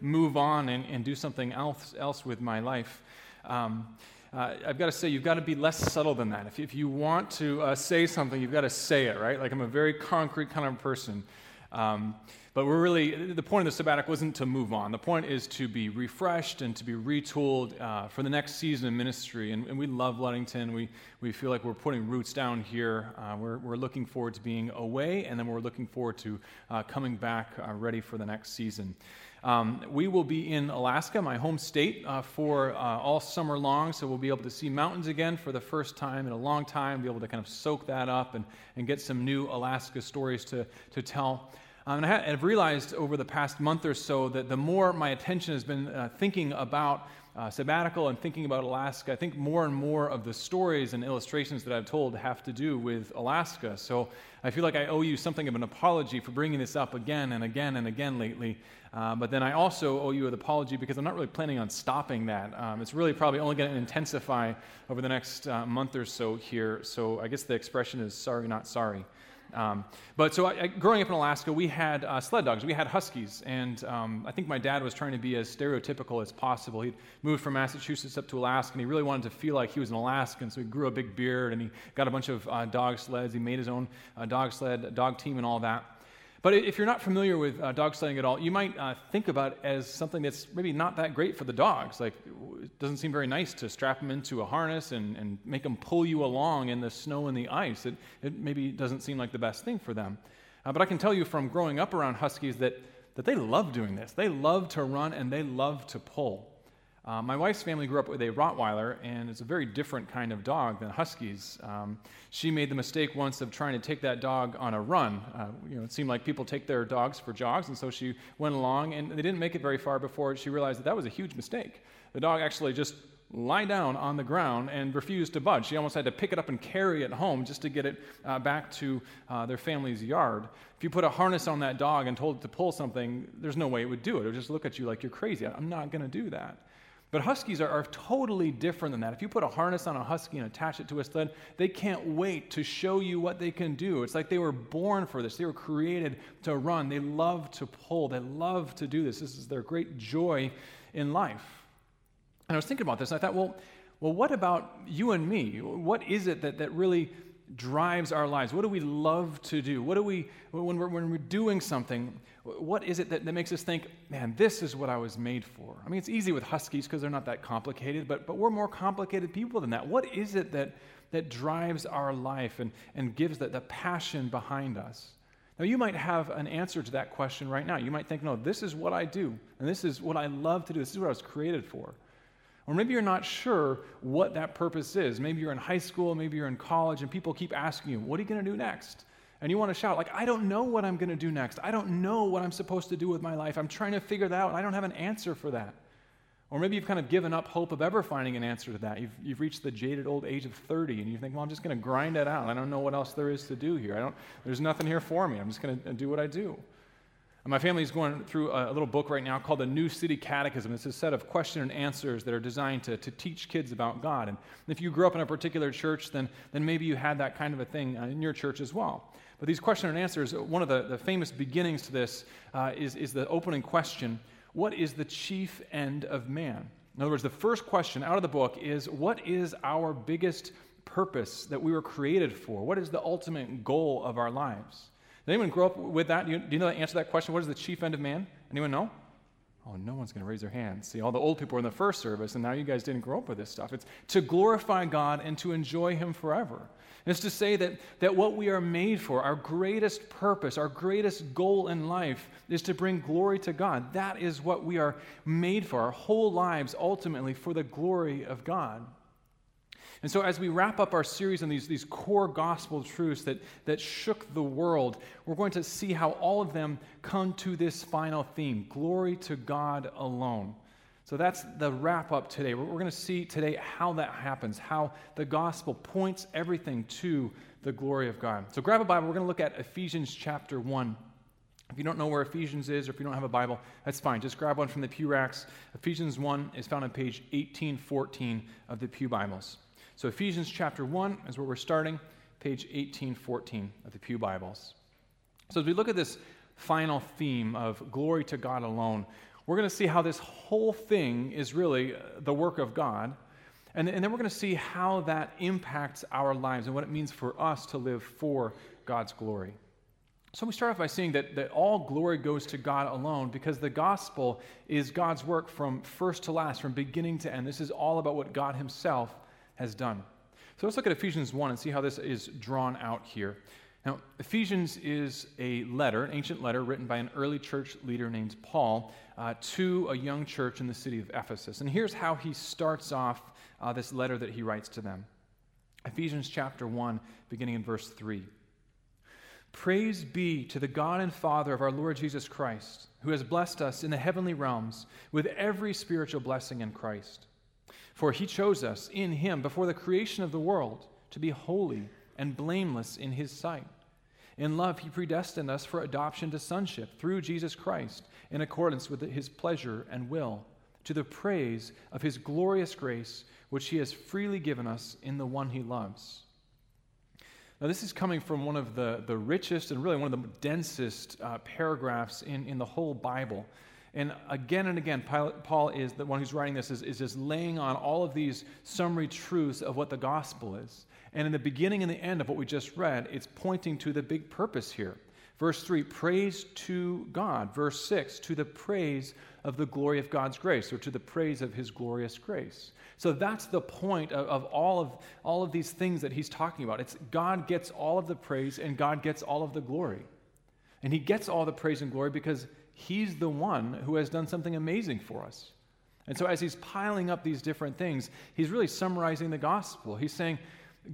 move on and, and do something else, else with my life. Um, uh, I've got to say, you've got to be less subtle than that. If, if you want to uh, say something, you've got to say it, right? Like I'm a very concrete kind of person. Um, but we're really, the point of the sabbatical wasn't to move on. The point is to be refreshed and to be retooled uh, for the next season of ministry. And, and, we love Ludington. We, we feel like we're putting roots down here. Uh, we're, we're looking forward to being away, and then we're looking forward to uh, coming back uh, ready for the next season. Um, we will be in Alaska, my home state, uh, for uh, all summer long, so we'll be able to see mountains again for the first time in a long time, be able to kind of soak that up and, and get some new Alaska stories to, to tell. Um, and I have realized over the past month or so that the more my attention has been uh, thinking about uh, sabbatical and thinking about Alaska, I think more and more of the stories and illustrations that I've told have to do with Alaska. So I feel like I owe you something of an apology for bringing this up again and again and again lately. Uh, but then I also owe you an apology because I'm not really planning on stopping that. Um, it's really probably only going to intensify over the next uh, month or so here. So I guess the expression is sorry, not sorry. Um, but so I, I, growing up in Alaska, we had uh, sled dogs. We had huskies, and um, I think my dad was trying to be as stereotypical as possible. He'd moved from Massachusetts up to Alaska, and he really wanted to feel like he was an Alaskan. So he grew a big beard, and he got a bunch of uh, dog sleds. He made his own uh, dog sled, dog team, and all that. But if you're not familiar with uh, dog sledding at all, you might uh, think about it as something that's maybe not that great for the dogs. Like, it doesn't seem very nice to strap them into a harness and, and make them pull you along in the snow and the ice. It, it maybe doesn't seem like the best thing for them. Uh, but I can tell you from growing up around Huskies that, that they love doing this. They love to run and they love to pull. Uh, my wife's family grew up with a Rottweiler, and it's a very different kind of dog than Huskies. Um, she made the mistake once of trying to take that dog on a run. Uh, you know, it seemed like people take their dogs for jogs, and so she went along, and they didn't make it very far before she realized that that was a huge mistake. The dog actually just lie down on the ground and refused to budge. She almost had to pick it up and carry it home just to get it uh, back to uh, their family's yard. If you put a harness on that dog and told it to pull something, there's no way it would do it. It would just look at you like you're crazy. I'm not going to do that. But huskies are, are, totally different than that. If you put a harness on a husky and attach it to a sled, they can't wait to show you what they can do. It's like they were born for this. They were created to run. They love to pull. They love to do this. This is their great joy in life. And I was thinking about this, and I thought, well, well, what about you and me? What is it that, that really drives our lives? What do we love to do? What do we, when we're, when we're doing something, what is it that, that makes us think, man, this is what I was made for? I mean, it's easy with huskies because they're not that complicated, but, but we're more complicated people than that. What is it that, that drives our life and, and gives the, the passion behind us? Now, you might have an answer to that question right now. You might think, no, this is what I do, and this is what I love to do, this is what I was created for. Or maybe you're not sure what that purpose is. Maybe you're in high school, maybe you're in college, and people keep asking you, what are you going to do next? and you want to shout, like, I don't know what I'm going to do next. I don't know what I'm supposed to do with my life. I'm trying to figure that out, I don't have an answer for that. Or maybe you've kind of given up hope of ever finding an answer to that. You've, you've reached the jaded old age of 30, and you think, well, I'm just going to grind it out. I don't know what else there is to do here. I don't, there's nothing here for me. I'm just going to uh, do what I do. My family is going through a, little book right now called the New City Catechism. It's a set of question and answers that are designed to, to teach kids about God. And if you grew up in a particular church, then, then maybe you had that kind of a thing uh, in your church as well. But these question and answers, one of the, the famous beginnings to this uh, is, is the opening question What is the chief end of man? In other words, the first question out of the book is What is our biggest purpose that we were created for? What is the ultimate goal of our lives? Did anyone grow up with that? Do you, do you know the answer to that question? What is the chief end of man? Anyone know? Oh, no one's going to raise their hand. See, all the old people were in the first service, and now you guys didn't grow up with this stuff. It's to glorify God and to enjoy Him forever. It's to say that, that what we are made for, our greatest purpose, our greatest goal in life, is to bring glory to God. That is what we are made for, our whole lives ultimately for the glory of God. And so, as we wrap up our series on these, these core gospel truths that, that shook the world, we're going to see how all of them come to this final theme glory to God alone. So that's the wrap up today. We're, going to see today how that happens, how the gospel points everything to the glory of God. So grab a Bible. We're going to look at Ephesians chapter 1. If you don't know where Ephesians is, or if you don't have a Bible, that's fine. Just grab one from the Pew Racks. Ephesians 1 is found on page 1814 of the Pew Bibles. So Ephesians chapter 1 is where we're starting, page 1814 of the Pew Bibles. So as we look at this final theme of glory to God alone, We're going to see how this whole thing is really uh, the work of God. And, and then we're going to see how that impacts our lives and what it means for us to live for God's glory. So we start off by seeing that, that all glory goes to God alone because the gospel is God's work from first to last, from beginning to end. This is all about what God Himself has done. So let's look at Ephesians 1 and see how this is drawn out here. Now, Ephesians is a letter, an ancient letter written by an early church leader named Paul uh, to a young church in the city of Ephesus. And here's how he starts off uh, this letter that he writes to them Ephesians chapter 1, beginning in verse 3. Praise be to the God and Father of our Lord Jesus Christ, who has blessed us in the heavenly realms with every spiritual blessing in Christ. For he chose us in him before the creation of the world to be holy and blameless in his sight. In love, he predestined us for adoption to sonship through Jesus Christ, in accordance with his pleasure and will, to the praise of his glorious grace, which he has freely given us in the one he loves. Now, this is coming from one of the, the richest and really one of the densest uh, paragraphs in, in the whole Bible. And again and again, Paul is the one who's writing this, is, is just laying on all of these summary truths of what the gospel is. And in the beginning and the end of what we just read, it's pointing to the big purpose here. Verse 3, praise to God. Verse 6, to the praise of the glory of God's grace, or to the praise of his glorious grace. So that's the point of, of, all, of all of these things that he's talking about. It's God gets all of the praise and God gets all of the glory. And he gets all the praise and glory because he's the one who has done something amazing for us. And so as he's piling up these different things, he's really summarizing the gospel. He's saying,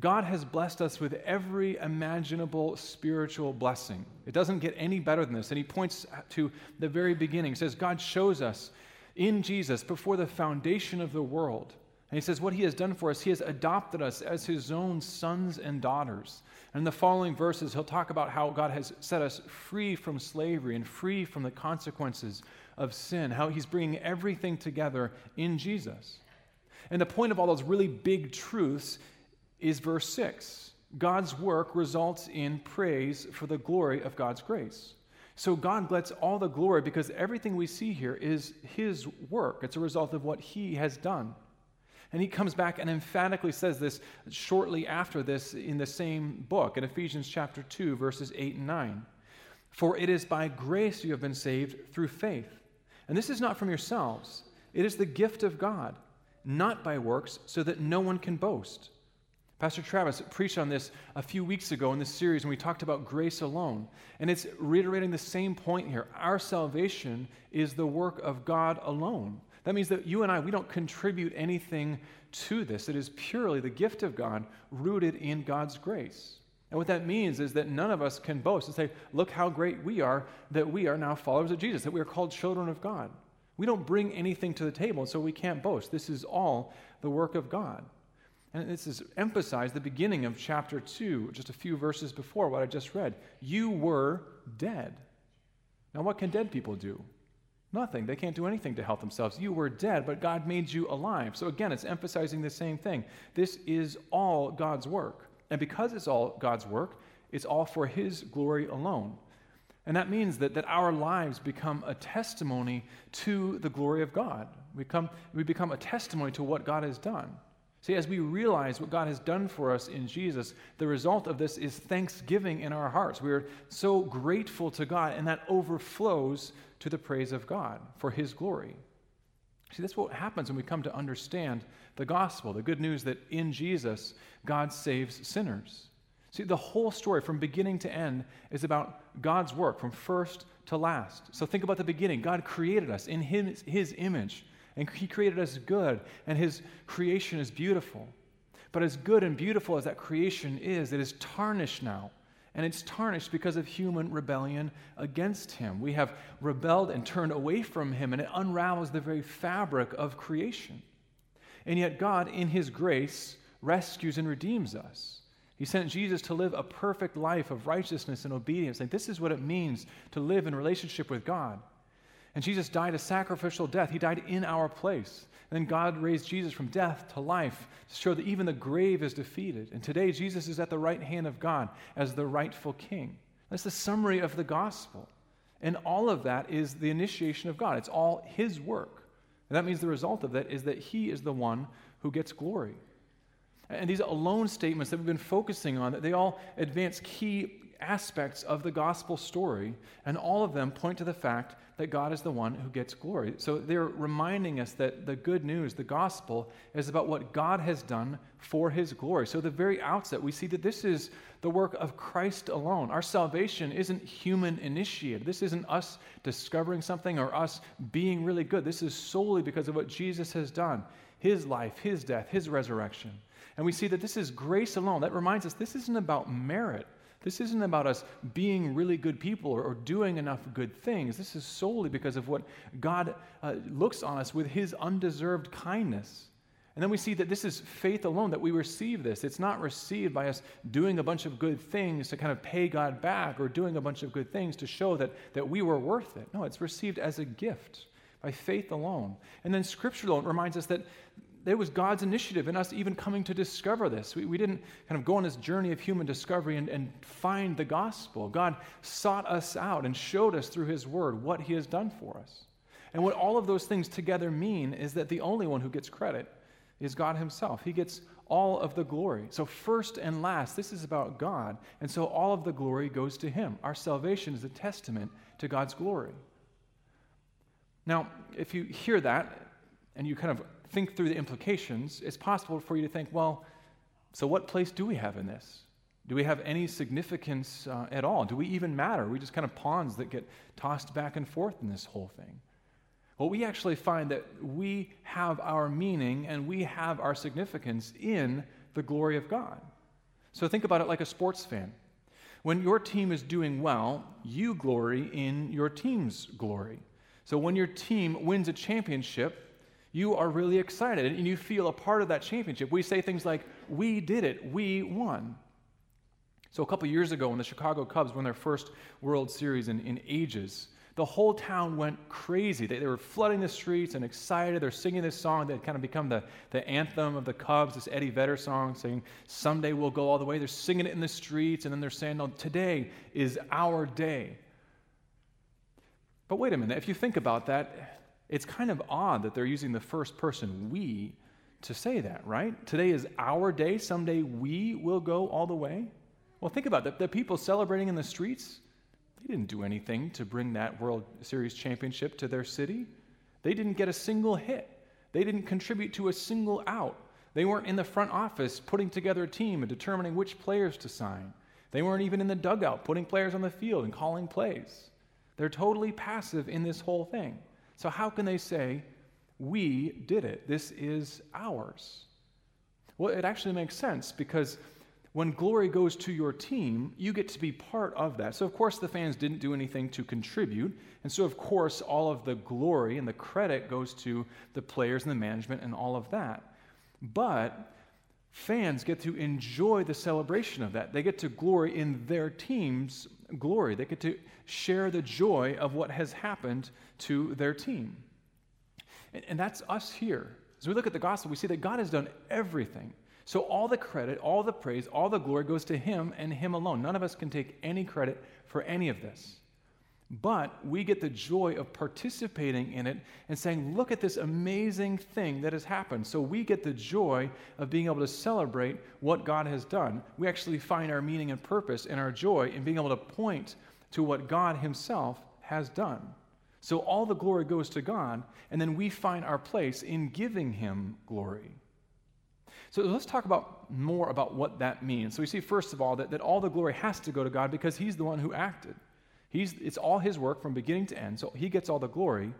God has blessed us with every imaginable spiritual blessing. It doesn't get any better than this. And he points to the very beginning. He says, God shows us in Jesus before the foundation of the world. And he says, What he has done for us, he has adopted us as his own sons and daughters. And in the following verses, he'll talk about how God has set us free from slavery and free from the consequences of sin, how he's bringing everything together in Jesus. And the point of all those really big truths is verse 6. God's work results in praise for the glory of God's grace. So God gets all the glory because everything we see here is His work. It's a result of what He has done. And he comes back and emphatically says this shortly after this in the same book, in Ephesians chapter 2, verses 8 and 9. For it is by grace you have been saved through faith. And this is not from yourselves, it is the gift of God, not by works, so that no one can boast. Pastor Travis preached on this a few weeks ago in this series when we talked about grace alone. And it's reiterating the same point here. Our salvation is the work of God alone. That means that you and I, we don't contribute anything to this. It is purely the gift of God rooted in God's grace. And what that means is that none of us can boast and say, look how great we are that we are now followers of Jesus, that we are called children of God. We don't bring anything to the table, so we can't boast. This is all the work of God. And this is emphasized the beginning of chapter 2, just a few verses before what I just read. You were dead. Now, what can dead people do? Nothing. They can't do anything to help themselves. You were dead, but God made you alive. So, again, it's emphasizing the same thing. This is all God's work. And because it's all God's work, it's all for His glory alone. And that means that, that our lives become a testimony to the glory of God. We, come, we become a testimony to what God has done. See, as we realize what God has done for us in Jesus, the result of this is thanksgiving in our hearts. We are so grateful to God, and that overflows to the praise of God for His glory. See, that's what happens when we come to understand the gospel, the good news that in Jesus, God saves sinners. See, the whole story from beginning to end is about God's work from first to last. So think about the beginning. God created us in His, his image. And He created us good, and His creation is beautiful. But as good and beautiful as that creation is, it is tarnished now. And it's tarnished because of human rebellion against Him. We have rebelled and turned away from Him, and it unravels the very fabric of creation. And yet, God, in His grace, rescues and redeems us. He sent Jesus to live a perfect life of righteousness and obedience. And this is what it means to live in relationship with God. And Jesus died a sacrificial death. He died in our place. And then God raised Jesus from death to life to show that even the grave is defeated. And today, Jesus is at the right hand of God as the rightful king. That's the summary of the gospel. And all of that is the initiation of God. It's all His work. And that means the result of that is that He is the one who gets glory. And these alone statements that we've been focusing on, they all advance key aspects of the gospel story, and all of them point to the fact that God is the one who gets glory. So they're reminding us that the good news, the gospel, is about what God has done for his glory. So, the very outset, we see that this is the work of Christ alone. Our salvation isn't human initiated. This isn't us discovering something or us being really good. This is solely because of what Jesus has done his life, his death, his resurrection. And we see that this is grace alone. That reminds us this isn't about merit. This isn't about us being really good people or, or doing enough good things. This is solely because of what God uh, looks on us with his undeserved kindness. And then we see that this is faith alone that we receive this. It's not received by us doing a bunch of good things to kind of pay God back or doing a bunch of good things to show that, that we were worth it. No, it's received as a gift by faith alone. And then Scripture alone reminds us that it was God's initiative in us even coming to discover this. We, we didn't kind of go on this journey of human discovery and, and find the gospel. God sought us out and showed us through His Word what He has done for us. And what all of those things together mean is that the only one who gets credit is God Himself. He gets all of the glory. So, first and last, this is about God. And so, all of the glory goes to Him. Our salvation is a testament to God's glory. Now, if you hear that and you kind of think through the implications, it's possible for you to think, well, so what place do we have in this? Do we have any significance uh, at all? Do we even matter? Are we just kind of pawns that get tossed back and forth in this whole thing? Well, we actually find that we have our meaning and we have our significance in the glory of God. So think about it like a sports fan. When your team is doing well, you glory in your team's glory. So when your team wins a championship, you are really excited and you feel a part of that championship. We say things like, We did it, we won. So, a couple years ago, when the Chicago Cubs won their first World Series in, in ages, the whole town went crazy. They, they were flooding the streets and excited. They're singing this song that had kind of become the, the anthem of the Cubs, this Eddie Vedder song saying, Someday we'll go all the way. They're singing it in the streets, and then they're saying, No, today is our day. But wait a minute, if you think about that, it's kind of odd that they're using the first person we to say that, right? Today is our day. Someday we will go all the way. Well, think about that. The people celebrating in the streets, they didn't do anything to bring that World Series championship to their city. They didn't get a single hit, they didn't contribute to a single out. They weren't in the front office putting together a team and determining which players to sign. They weren't even in the dugout putting players on the field and calling plays. They're totally passive in this whole thing. So, how can they say, We did it? This is ours? Well, it actually makes sense because when glory goes to your team, you get to be part of that. So, of course, the fans didn't do anything to contribute. And so, of course, all of the glory and the credit goes to the players and the management and all of that. But fans get to enjoy the celebration of that. They get to glory in their team's glory. They get to share the joy of what has happened to their team. And, and that's us here. As we look at the gospel, we see that God has done everything. So all the credit, all the praise, all the glory goes to Him and Him alone. None of us can take any credit for any of this. But we get the joy of participating in it and saying, look at this amazing thing that has happened. So we get the joy of being able to celebrate what God has done. We actually find our meaning and purpose and our joy in being able to point to what God Himself has done. So all the glory goes to God, and then we find our place in giving Him glory. So let's talk about more about what that means. So we see, first of all, that, that all the glory has to go to God because He's the one who acted. He's, it's all his work from beginning to end, so he gets all the glory.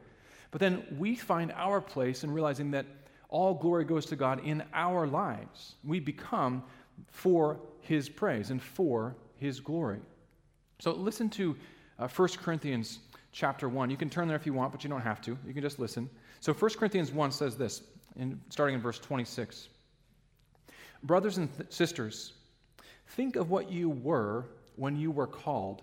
But then we find our place in realizing that all glory goes to God in our lives. We become for his praise and for his glory. So listen to uh, 1 Corinthians chapter 1. You can turn there if you want, but you don't have to. You can just listen. So 1 Corinthians 1 says this, in, starting in verse 26. Brothers and th- sisters, think of what you were when you were called.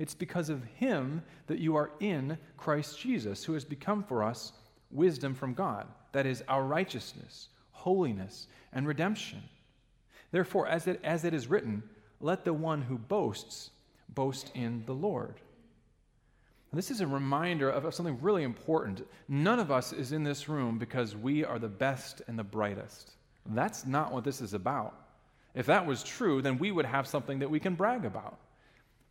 It's because of him that you are in Christ Jesus, who has become for us wisdom from God. That is our righteousness, holiness, and redemption. Therefore, as it, as it is written, let the one who boasts boast in the Lord. And this is a reminder of something really important. None of us is in this room because we are the best and the brightest. That's not what this is about. If that was true, then we would have something that we can brag about.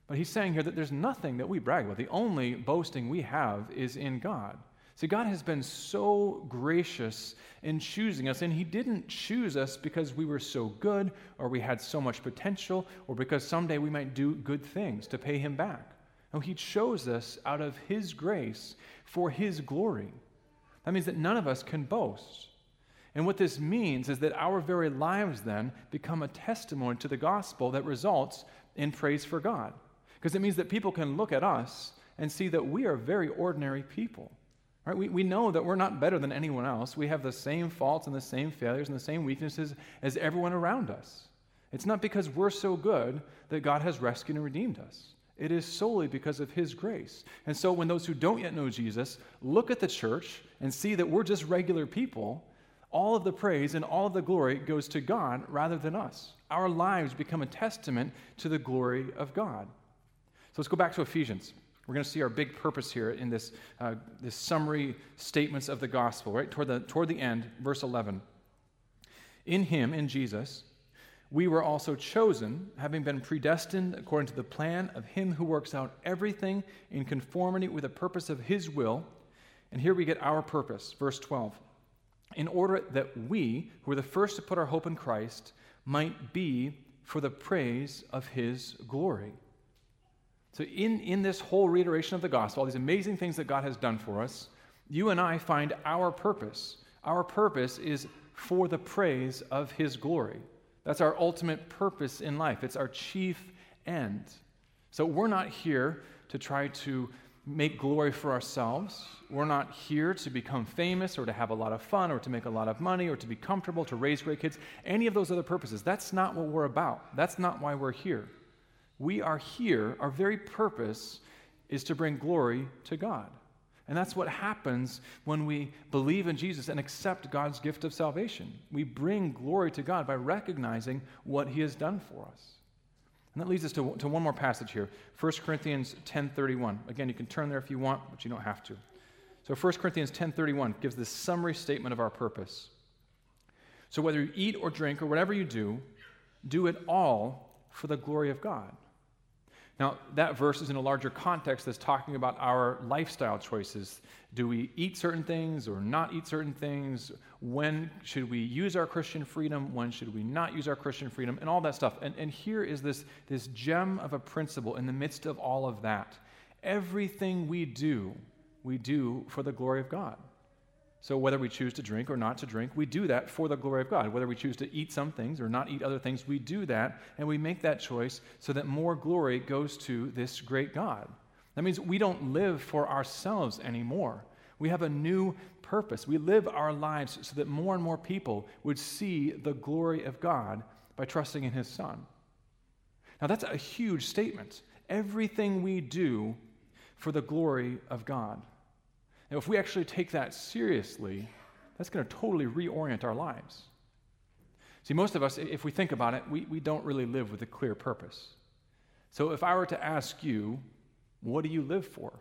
But he's saying here that there's nothing that we brag about. The only boasting we have is in God. See, God has been so gracious in choosing us, and He didn't choose us because we were so good or we had so much potential or because someday we might do good things to pay Him back. No, He chose us out of His grace for His glory. That means that none of us can boast. And what this means is that our very lives then become a testimony to the gospel that results in praise for God. Because it means that people can look at us and see that we are very ordinary people. Right? We, we know that we're not better than anyone else. We have the same faults and the same failures and the same weaknesses as everyone around us. It's not because we're so good that God has rescued and redeemed us. It is solely because of His grace. And so, when those who don't yet know Jesus look at the church and see that we're just regular people, all of the praise and all of the glory goes to God rather than us. Our lives become a testament to the glory of God. So, let's go back to Ephesians. We're going to see our big purpose here in this, uh, this summary statements of the gospel, right? Toward the, toward the end, verse 11. In him, in Jesus, we were also chosen, having been predestined according to the plan of him who works out everything in conformity with the purpose of his will. And here we get our purpose, verse 12. In order that we, who were the first to put our hope in Christ, might be for the praise of his glory. So, in, in this whole reiteration of the gospel, all these amazing things that God has done for us, you and I find our purpose. Our purpose is for the praise of His glory. That's our ultimate purpose in life, it's our chief end. So, we're not here to try to make glory for ourselves. We're not here to become famous or to have a lot of fun or to make a lot of money or to be comfortable, to raise great kids, any of those other purposes. That's not what we're about. That's not why we're here. We are here, our very purpose is to bring glory to God. And that's what happens when we believe in Jesus and accept God's gift of salvation. We bring glory to God by recognizing what he has done for us. And that leads us to, to one more passage here 1 Corinthians 10.31. Again, you can turn there if you want, but you don't have to. So 1 Corinthians 10.31 gives this summary statement of our purpose. So whether you eat or drink or whatever you do, do it all for the glory of God. Now, that verse is in a larger context that's talking about our lifestyle choices. Do we eat certain things or not eat certain things? When should we use our Christian freedom? When should we not use our Christian freedom? And all that stuff. And, and here is this, this gem of a principle in the midst of all of that. Everything we do, we do for the glory of God. So, whether we choose to drink or not to drink, we do that for the glory of God. Whether we choose to eat some things or not eat other things, we do that, and we make that choice so that more glory goes to this great God. That means we don't live for ourselves anymore. We have a new purpose. We live our lives so that more and more people would see the glory of God by trusting in His Son. Now, that's a huge statement. Everything we do for the glory of God. Now, if we actually take that seriously, that's going to totally reorient our lives. See, most of us, if we think about it, we, we don't really live with a clear purpose. So if I were to ask you, what do you live for?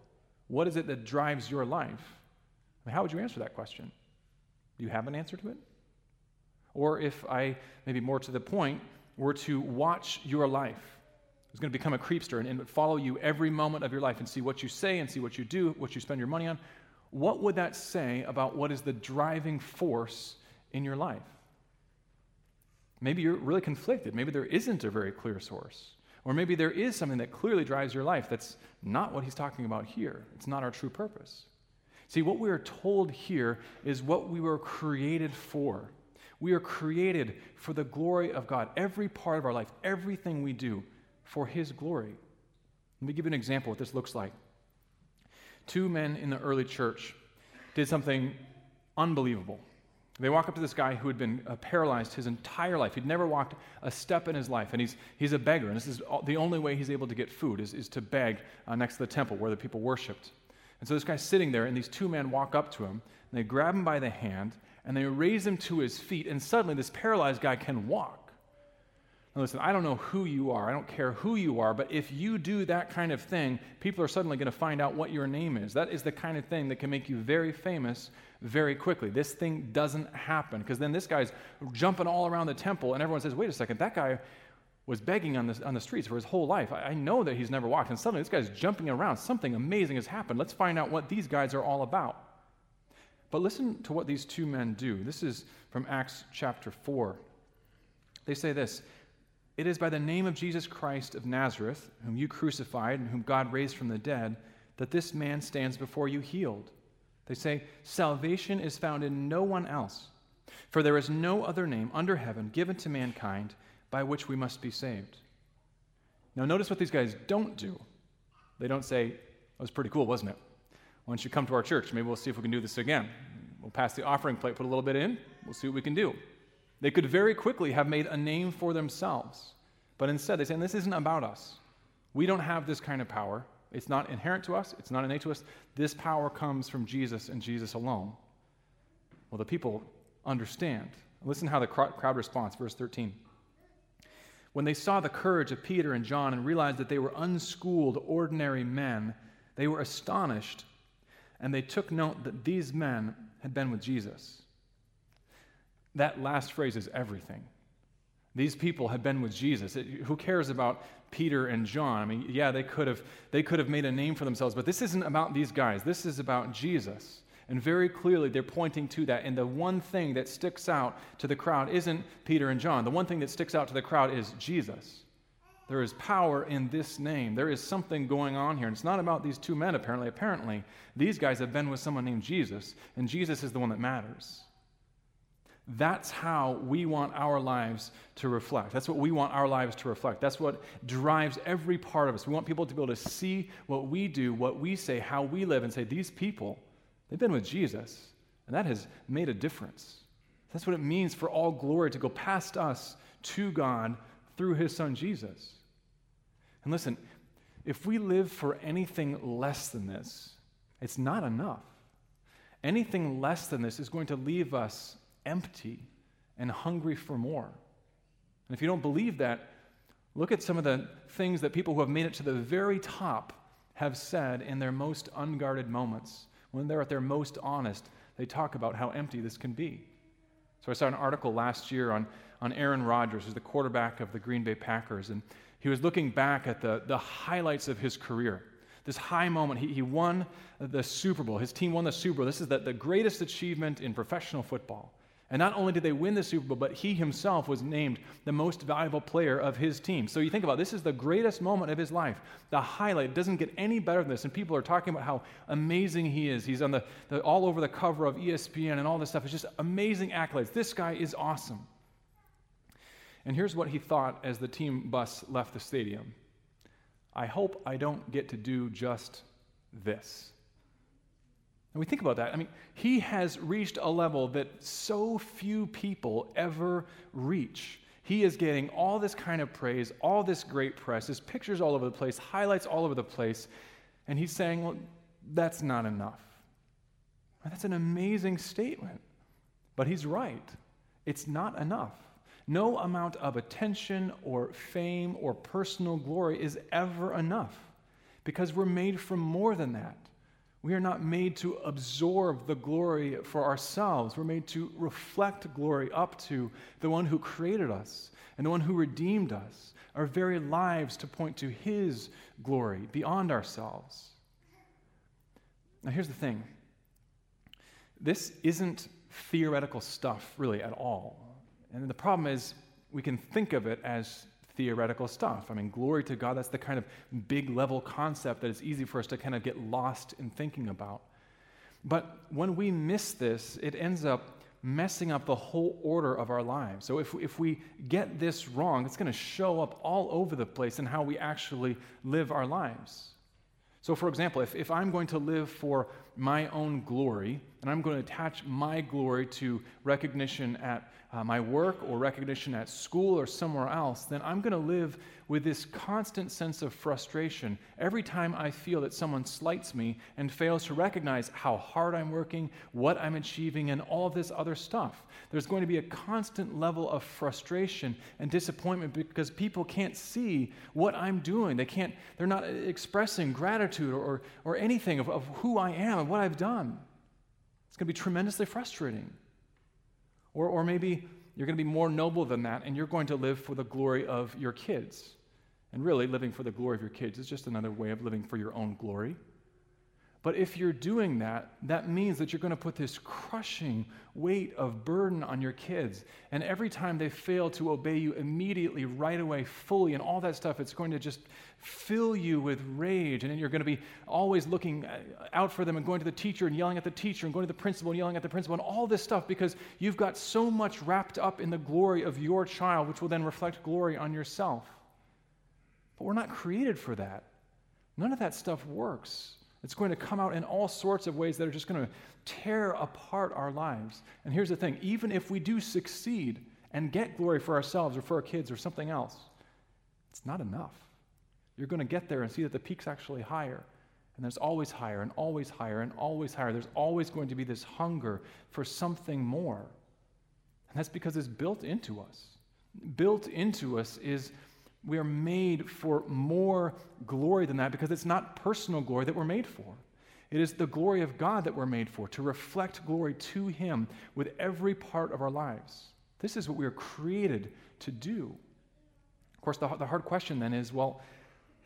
What is it that drives your life? I mean, how would you answer that question? Do you have an answer to it? Or if I, maybe more to the point, were to watch your life, was going to become a creepster and, and follow you every moment of your life and see what you say and see what you do, what you spend your money on, what would that say about what is the driving force in your life? Maybe you're really conflicted. Maybe there isn't a very clear source. Or maybe there is something that clearly drives your life that's not what he's talking about here. It's not our true purpose. See, what we are told here is what we were created for. We are created for the glory of God. Every part of our life, everything we do for his glory. Let me give you an example of what this looks like. Two men in the early church did something unbelievable. They walk up to this guy who had been uh, paralyzed his entire life. He'd never walked a step in his life, and he's, he's a beggar. And this is all, the only way he's able to get food is, is to beg uh, next to the temple where the people worshiped. And so this guy's sitting there, and these two men walk up to him, and they grab him by the hand, and they raise him to his feet, and suddenly this paralyzed guy can walk. Now, listen, I don't know who you are. I don't care who you are, but if you do that kind of thing, people are suddenly going to find out what your name is. That is the kind of thing that can make you very famous very quickly. This thing doesn't happen because then this guy's jumping all around the temple, and everyone says, wait a second, that guy was begging on the, on the streets for his whole life. I, I know that he's never walked. And suddenly this guy's jumping around. Something amazing has happened. Let's find out what these guys are all about. But listen to what these two men do. This is from Acts chapter 4. They say this It is by the name of Jesus Christ of Nazareth, whom you crucified and whom God raised from the dead, that this man stands before you healed. They say, Salvation is found in no one else, for there is no other name under heaven given to mankind by which we must be saved. Now, notice what these guys don't do. They don't say, That was pretty cool, wasn't it? Why don't you come to our church? Maybe we'll see if we can do this again. We'll pass the offering plate, put a little bit in, we'll see what we can do. They could very quickly have made a name for themselves, but instead they say, This isn't about us. We don't have this kind of power. It's not inherent to us, it's not innate to us. This power comes from Jesus and Jesus alone. Well, the people understand. Listen how the crowd responds, verse 13. When they saw the courage of Peter and John and realized that they were unschooled, ordinary men, they were astonished, and they took note that these men had been with Jesus. That last phrase is everything. These people had been with Jesus. It, who cares about Peter and John. I mean, yeah, they could have they could have made a name for themselves, but this isn't about these guys. This is about Jesus. And very clearly they're pointing to that. And the one thing that sticks out to the crowd isn't Peter and John. The one thing that sticks out to the crowd is Jesus. There is power in this name. There is something going on here. And it's not about these two men, apparently. Apparently, these guys have been with someone named Jesus, and Jesus is the one that matters. That's how we want our lives to reflect. That's what we want our lives to reflect. That's what drives every part of us. We want people to be able to see what we do, what we say, how we live, and say, These people, they've been with Jesus, and that has made a difference. That's what it means for all glory to go past us to God through his son Jesus. And listen, if we live for anything less than this, it's not enough. Anything less than this is going to leave us empty and hungry for more. And if you don't believe that, look at some of the things that people who have made it to the very top have said in their most unguarded moments. When they're at their most honest, they talk about how empty this can be. So I saw an article last year on, on Aaron Rodgers, who's the quarterback of the Green Bay Packers, and he was looking back at the, the highlights of his career. This high moment, he, he won the Super Bowl. His team won the Super Bowl. This is the, the greatest achievement in professional football. And not only did they win the Super Bowl, but he himself was named the most valuable player of his team. So you think about it, this is the greatest moment of his life. The highlight doesn't get any better than this. And people are talking about how amazing he is. He's on the, the all over the cover of ESPN and all this stuff. It's just amazing accolades. This guy is awesome. And here's what he thought as the team bus left the stadium I hope I don't get to do just this. And we think about that. I mean, he has reached a level that so few people ever reach. He is getting all this kind of praise, all this great press, his pictures all over the place, highlights all over the place, and he's saying, well, that's not enough. That's an amazing statement. But he's right. It's not enough. No amount of attention or fame or personal glory is ever enough because we're made for more than that. We are not made to absorb the glory for ourselves. We're made to reflect glory up to the one who created us and the one who redeemed us, our very lives to point to his glory beyond ourselves. Now, here's the thing this isn't theoretical stuff, really, at all. And the problem is, we can think of it as theoretical stuff. I mean, glory to God, that's the kind of big level concept that it's easy for us to kind of get lost in thinking about. But when we miss this, it ends up messing up the whole order of our lives. So if, if we get this wrong, it's going to show up all over the place in how we actually live our lives. So, for example, if, if I'm going to live for my own glory, and I'm going to attach my glory to recognition at uh, my work or recognition at school or somewhere else, then I'm going to live with this constant sense of frustration every time I feel that someone slights me and fails to recognize how hard I'm working, what I'm achieving, and all this other stuff. There's going to be a constant level of frustration and disappointment because people can't see what I'm doing. They can't, they're not expressing gratitude or, or, or anything of, of who I am what I've done. It's going to be tremendously frustrating. Or, or maybe you're going to be more noble than that and you're going to live for the glory of your kids. And really, living for the glory of your kids is just another way of living for your own glory. But if you're doing that, that means that you're going to put this crushing weight of burden on your kids. And every time they fail to obey you immediately, right away, fully, and all that stuff, it's going to just fill you with rage. And then you're going to be always looking uh, out for them and going to the teacher and yelling at the teacher and going to the principal and yelling at the principal and all this stuff because you've got so much wrapped up in the glory of your child, which will then reflect glory on yourself. But we're not created for that. None of that stuff works. It's going to come out in all sorts of ways that are just going to tear apart our lives. And here's the thing even if we do succeed and get glory for ourselves or for our kids or something else, it's not enough. You're going to get there and see that the peak's actually higher. And there's always higher and always higher and always higher. There's always going to be this hunger for something more. And that's because it's built into us. Built into us is we are made for more glory than that because it's not personal glory that we're made for. It is the glory of God that we're made for, to reflect glory to Him with every part of our lives. This is what we are created to do. Of course, the, the hard question then is well,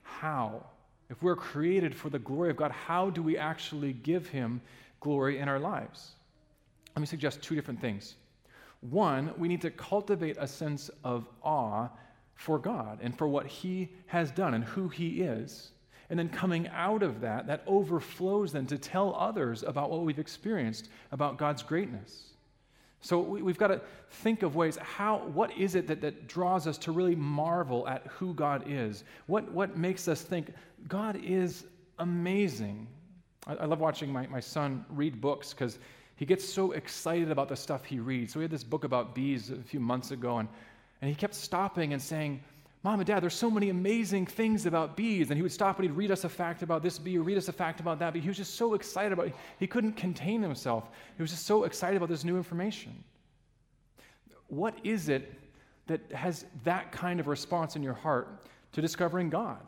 how? If we're created for the glory of God, how do we actually give Him glory in our lives? Let me suggest two different things. One, we need to cultivate a sense of awe for God and for what He has done and who He is. And then coming out of that, that overflows then to tell others about what we've experienced, about God's greatness. So we, have got to think of ways how, what is it that, that draws us to really marvel at who God is? What, what makes us think God is amazing? I, I love watching my, my son read books because he gets so excited about the stuff he reads. So we had this book about bees a few months ago, and and he kept stopping and saying, Mom and Dad, there's so many amazing things about bees. And he would stop and he'd read us a fact about this bee or read us a fact about that bee. He was just so excited about it. He couldn't contain himself. He was just so excited about this new information. What is it that has that kind of response in your heart to discovering God?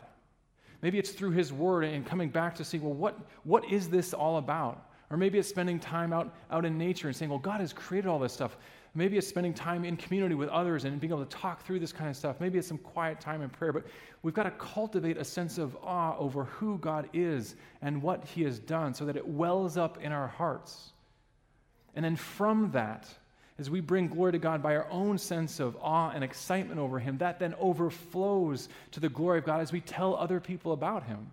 Maybe it's through his word and coming back to see, well, what, what is this all about? Or maybe it's spending time out, out in nature and saying, well, God has created all this stuff. Maybe it's spending time in community with others and being able to talk through this kind of stuff. Maybe it's some quiet time in prayer, but we've got to cultivate a sense of awe over who God is and what He has done so that it wells up in our hearts. And then from that, as we bring glory to God by our own sense of awe and excitement over Him, that then overflows to the glory of God as we tell other people about Him.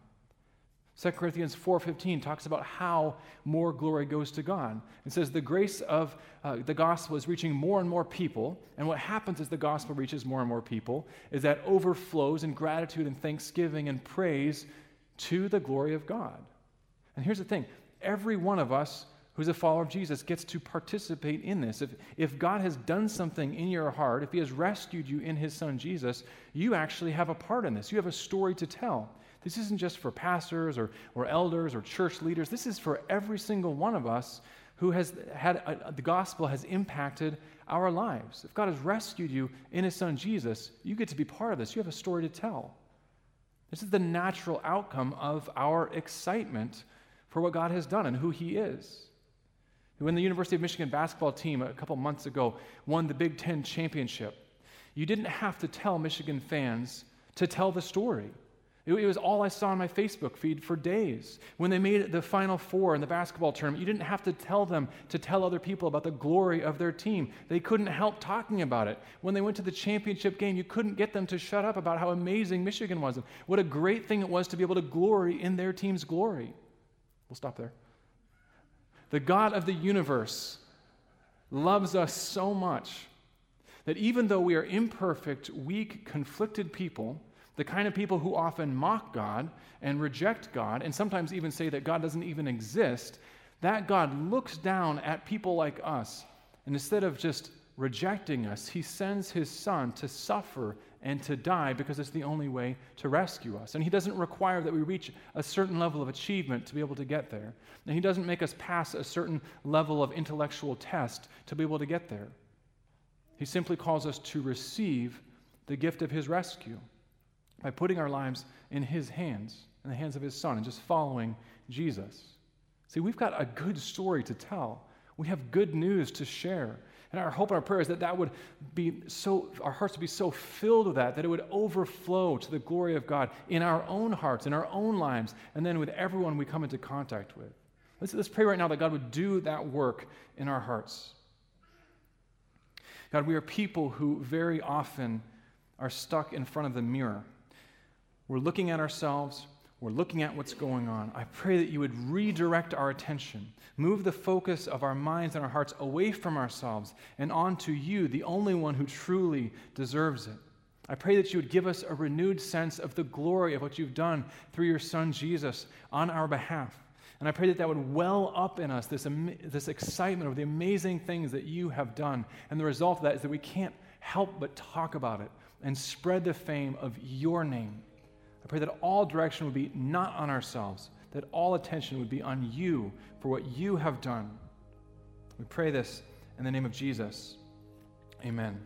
2 Corinthians 4:15 talks about how more glory goes to God. It says the grace of uh, the gospel is reaching more and more people, and what happens as the gospel reaches more and more people is that overflows in gratitude and thanksgiving and praise to the glory of God. And here's the thing, every one of us who's a follower of Jesus gets to participate in this. If, if God has done something in your heart, if He has rescued you in His Son Jesus, you actually have a part in this. You have a story to tell. This isn't just for pastors or, or elders or church leaders. This is for every single one of us who has had a, the gospel has impacted our lives. If God has rescued you in his son Jesus, you get to be part of this. You have a story to tell. This is the natural outcome of our excitement for what God has done and who he is. When the University of Michigan basketball team a couple months ago won the Big Ten championship, you didn't have to tell Michigan fans to tell the story. It, was all I saw on my Facebook feed for days. When they made the Final Four in the basketball tournament, you didn't have to tell them to tell other people about the glory of their team. They couldn't help talking about it. When they went to the championship game, you couldn't get them to shut up about how amazing Michigan was. And what a great thing it was to be able to glory in their team's glory. We'll stop there. The God of the universe loves us so much that even though we are imperfect, weak, conflicted people, the kind of people who often mock God and reject God, and sometimes even say that God doesn't even exist, that God looks down at people like us, and instead of just rejecting us, he sends his son to suffer and to die because it's the only way to rescue us. And he doesn't require that we reach a certain level of achievement to be able to get there. And he doesn't make us pass a certain level of intellectual test to be able to get there. He simply calls us to receive the gift of his rescue by putting our lives in his hands, in the hands of his son, and just following Jesus. See, we've got a good story to tell. We have good news to share. And our hope and our prayer is that that would be so, our hearts would be so filled with that, that it would overflow to the glory of God in our own hearts, in our own lives, and then with everyone we come into contact with. Let's, let's pray right now that God would do that work in our hearts. God, we are people who very often are stuck in front of the mirror. We're looking at ourselves, we're looking at what's going on. I pray that you would redirect our attention, move the focus of our minds and our hearts away from ourselves and onto you, the only one who truly deserves it. I pray that you would give us a renewed sense of the glory of what you've done through your Son Jesus on our behalf. And I pray that that would well up in us this, this excitement of the amazing things that you have done. And the result of that is that we can't help but talk about it and spread the fame of your name. Pray that all direction would be not on ourselves, that all attention would be on you for what you have done. We pray this in the name of Jesus. Amen.